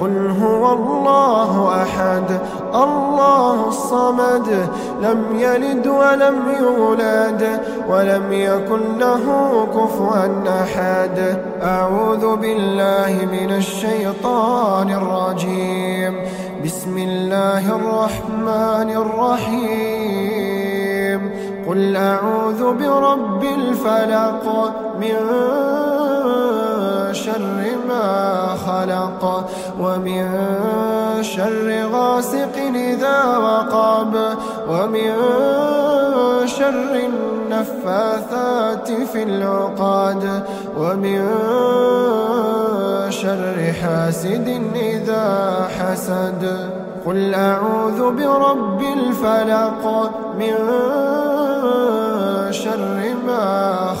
قل هو الله أحد الله الصمد لم يلد ولم يولد ولم يكن له كفوا أحد. أعوذ بالله من الشيطان الرجيم. بسم الله الرحمن الرحيم. قل أعوذ برب الفلق من شر ما خلق ومن شر غاسق إذا وقب ومن شر النفاثات في العقاد ومن شر حاسد إذا حسد. قل أعوذ برب الفلق من شر ما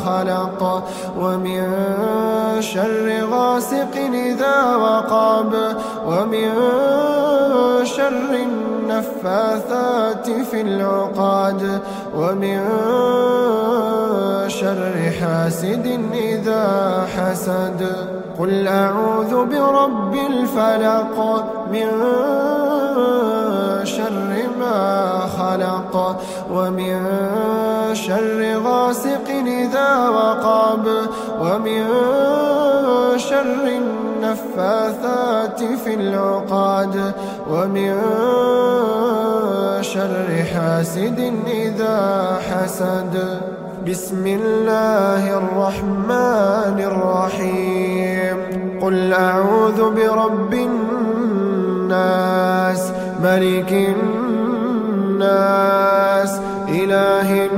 خلق ومن شر غاسق إذا وقب ومن شر النفاثات في العقاد ومن شر حاسد إذا حسد. قل أعوذ برب الفلق من شر ما خلق ومن شر غاسق إذا وقب ومن شر النفاثات في العقاد ومن شر حاسد إذا حسد. بسم الله الرحمن الرحيم. قل أعوذ برب الناس ملك الناس إله الناس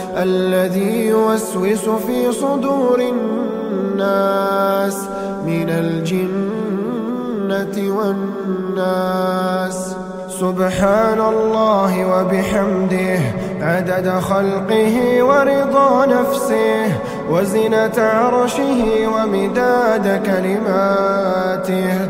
الذي يوسوس في صدور الناس من الجنة والناس. سبحان الله وبحمده عدد خلقه ورضا نفسه وزنة عرشه ومداد كلماته.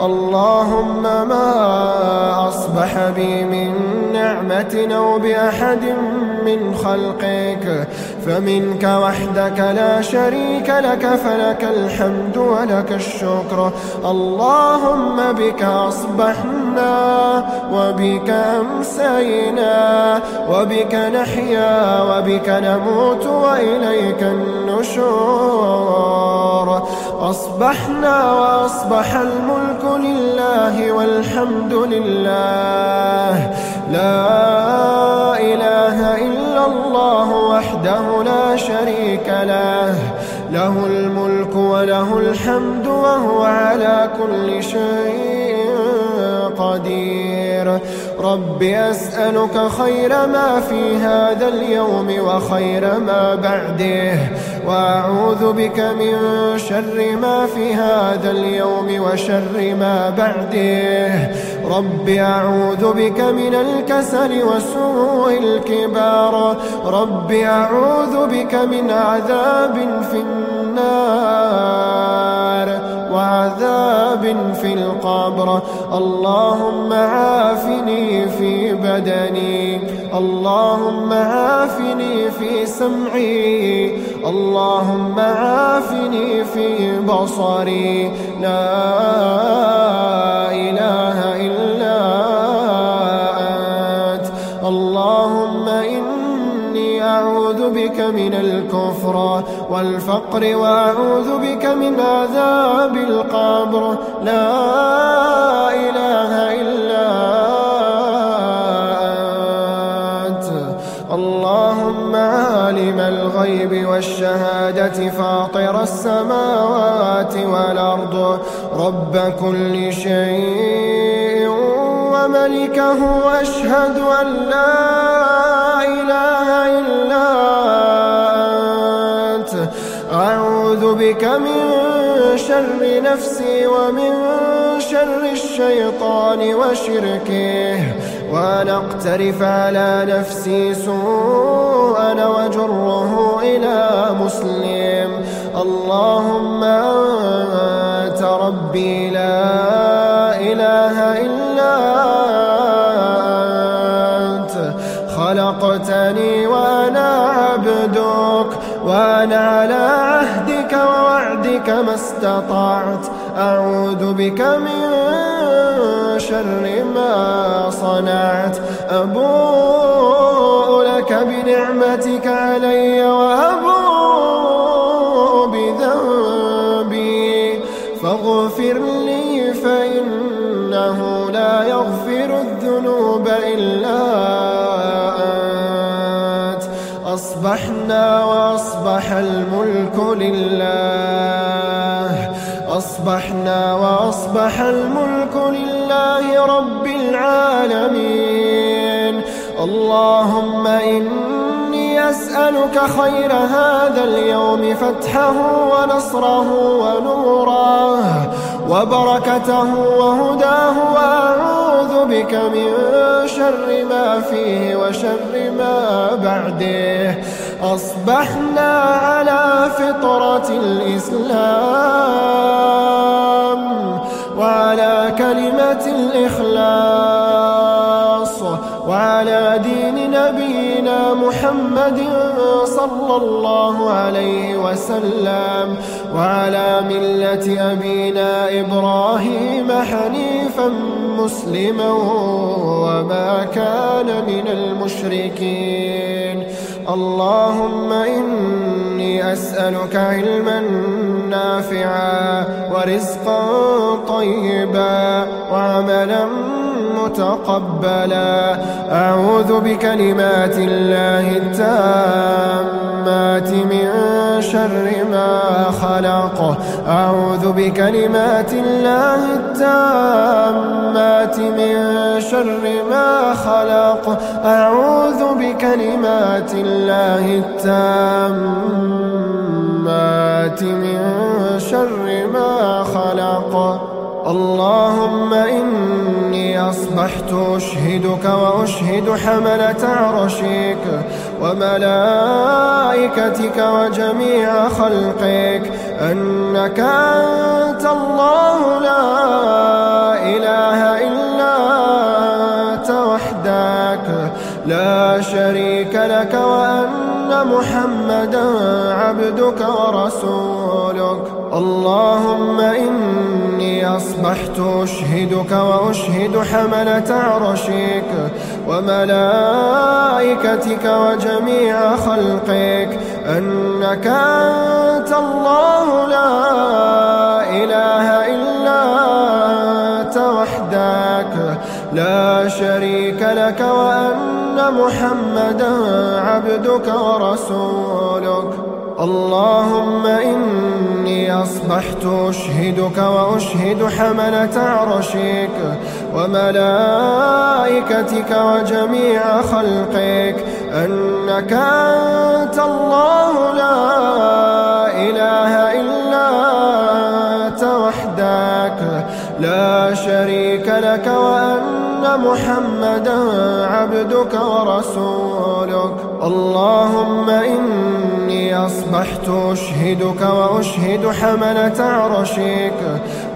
اللهم ما أصبح بي من نعمة أو بأحد من خلقك فمنك وحدك لا شريك لك فلك الحمد ولك الشكر. اللهم بك أصبحنا وبك أمسينا وبك نحيا وبك نموت وإليك النشور. أصبحنا وأصبح الملك لله والحمد لله. لا إله إلا الله وحده لا شريك له. له الملك وله الحمد وهو على كل شيء قدير. رب أسألك خير ما في هذا اليوم وخير ما بعده. وأعوذ بك من شر ما في هذا اليوم وشر ما بعده. رب أعوذ بك من الكسل وسوء الكبار. رب أعوذ بك من عذاب في النار. وعذاب في القبر. اللهم عافني في بدني. اللهم عافني في سمعي. اللهم عافني في بصري. لا إله إلا أنت بك من الكفر والفقر وأعوذ بك من عذاب القبر. لا إله إلا أنت. اللهم عالم الغيب والشهادة فاطر السماوات والأرض. رب كل شيء وملكه أشهد أن لا إله أعوذ بك من شر نفسي ومن شر الشيطان وشركه وأن أقترف على نفسي سوءا وجره إلى مسلم. اللهم أنت ربي لا إله إلا أنت خلقتني وأنا على عهدك ووعدك ما استطعت. أعوذ بك من شر ما صنعت. أبوء لك بنعمتك علي وأبوء بذنبي. فاغفر لي فإنه لا يغفر الذنوب إلا أنت. أصبحنا وأصبح الملك لله. أصبحنا وأصبح الملك لله رب العالمين. اللهم إني أسألك خير هذا اليوم فتحه ونصره ونوره وبركته وهداه. وأعوذ بك من شر ما فيه وشر ما بعده. أصبحنا على فطرة الإسلام وعلى كلمة الإخلاص وعلى دين نبينا محمد صلى الله عليه وسلم وعلى ملة أبينا إبراهيم حنيفا مسلما وما كان من المشركين اللهم إني أسألك علما نافعا ورزقا طيبا وعملا متقبلا. أعوذ بكلمات الله التامات من شر ما خلق. أعوذ بكلمات الله التامات من شر ما خلق. أعوذ بكلمات الله التامات من شر ما خلق. اللهم إني أصبحت أشهدك وأشهد حملة عرشك وملائكتك وجميع خلقك أنك أنت الله لا إله إلا أنت وحدك لا شريك لك وأن محمدا عبدك ورسولك. اللهم إني أصبحت أشهدك وأشهد حملة عرشك وملائكتك وجميع خلقك. أنك أنت الله لا إله إلا أنت وحدك. لا شريك لك وأن محمدا عبدك ورسولك. اللهم إني أصبحت أشهدك وأشهد حملة عرشك وملائكتك وجميع خلقك. أنك أنت الله لا إله إلا أنت وحدك. لا شريك لك محمدا عبدك ورسولك. اللهم إني أصبحت أشهدك وأشهد حملة عرشك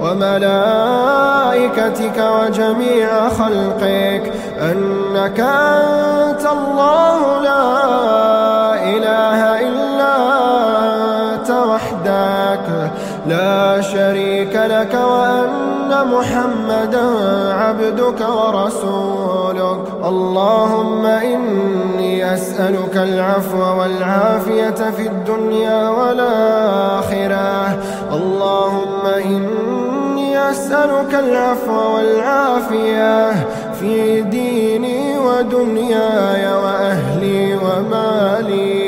وملائكتك وجميع خلقك. أنك أنت الله لا إله إلا وحدك. لا شريك لك وأن محمدا عبدك ورسولك. اللهم إني أسألك العفو والعافية في الدنيا والآخرة. اللهم إني أسألك العفو والعافية في ديني ودنياي وأهلي ومالي.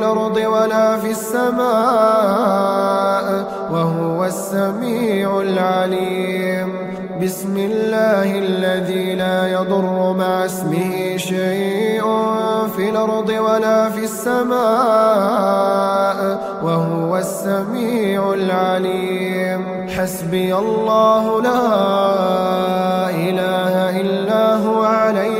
الأرض ولا في السماء وهو السميع العليم. بسم الله الذي لا يضر مع اسمه شيء في الأرض ولا في السماء وهو السميع العليم. حسبي الله لا إله إلا هو عليه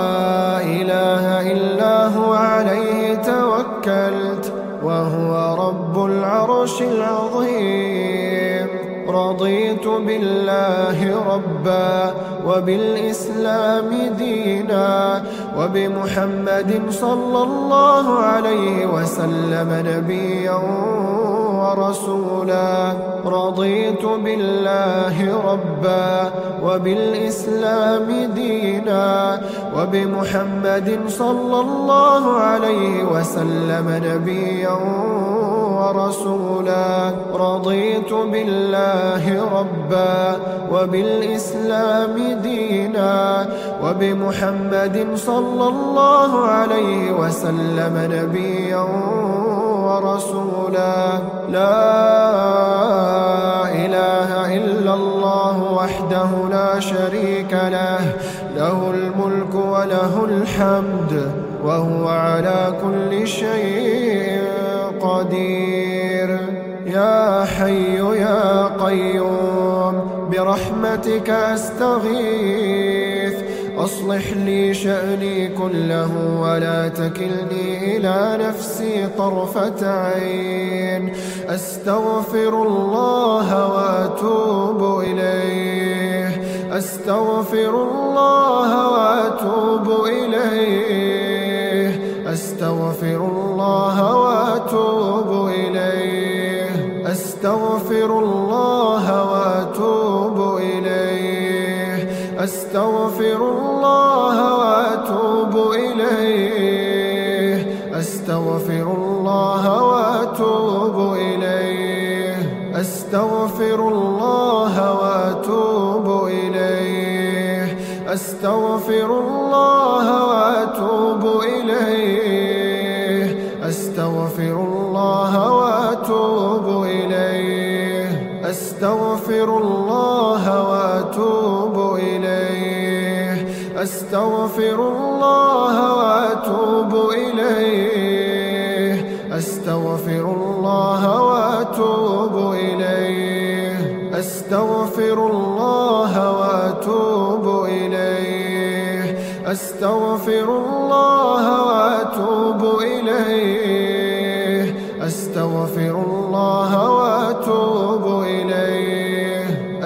العرش العظيم. رضيت بالله ربا وبالإسلام دينا وبمحمد صلى الله عليه وسلم نبيا ورسولا رضيت بالله ربا وبالإسلام دينا وبمحمد صلى الله عليه وسلم نبيا ورسولا. رضيت بالله ربا وبالإسلام دينا وبمحمد صلى الله عليه وسلم نبيا ورسولا. لا إله إلا الله وحده لا شريك له. له الملك وله الحمد وهو على كل شيء قدير. يا حي يا قيوم برحمتك أستغيث. أصلح لي شأني كله ولا تكلني إلى نفسي طرفة عين. أستغفر الله وأتوب إليه. أستغفر الله وأتوب إليه. أستغفر الله وأتوب إليه. أستغفر الله وأتوب أستغفر الله وأتوب إليه. أستغفر الله وأتوب إليه. أستغفر الله وأتوب إليه. أستغفر الله وأتوب إليه. أستغفر الله أستغفر الله وأتوب إليه. أستغفر الله وأتوب إليه. أستغفر الله وأتوب إليه. أستغفر الله وأتوب إليه. أستغفر الله وأتوب إليه. أستغفر الله وأتوب إليه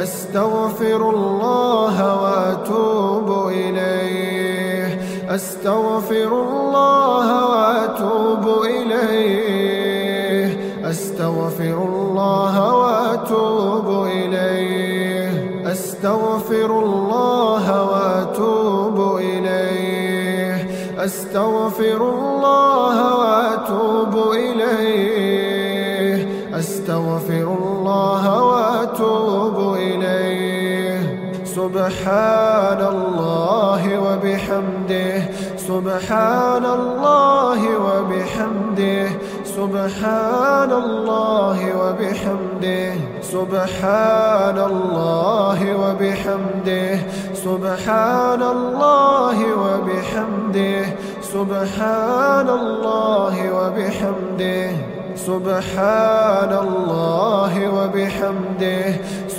أستغفر الله وأتوب إليه. أستغفر الله وأتوب إليه. أستغفر الله وأتوب إليه. أستغفر الله وأتوب إليه. أستغفر الله وأتوب إليه. أستغفر الله وأتوب إليه سبحان الله وبحمده سبحان الله وبحمده سبحان الله وبحمده سبحان الله وبحمده سبحان الله وبحمده سبحان الله وبحمده سبحان الله وبحمده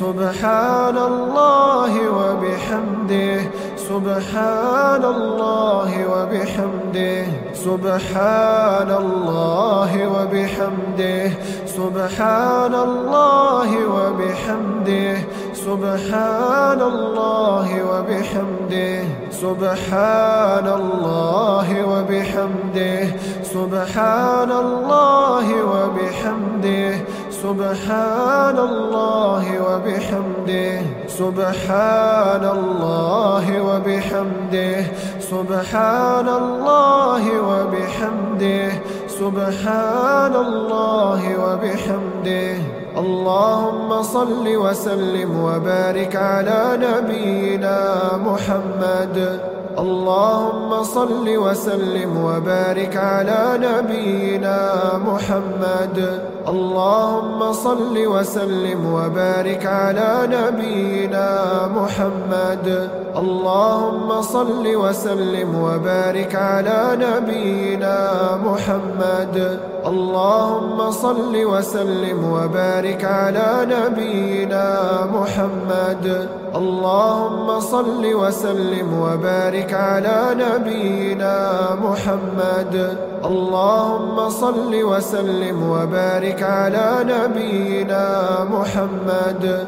سبحان الله وبحمده سبحان الله وبحمده سبحان الله وبحمده سبحان الله وبحمده سبحان الله وبحمده سبحان الله وبحمده سبحان الله وبحمده سبحان الله وبحمده سبحان الله وبحمده سبحان الله وبحمده سبحان الله وبحمده. اللهم صل وسلم وبارك على نبينا محمد. اللهم صل وسلم وبارك على نبينا محمد. اللهم صل وسلم وبارك على نبينا محمد. اللهم صل وسلم وبارك على نبينا محمد. اللهم صل وسلم وبارك على نبينا محمد. اللهم صل وسلم وبارك على نبينا محمد. اللهم صل وسلم وبارك على نبينا محمد.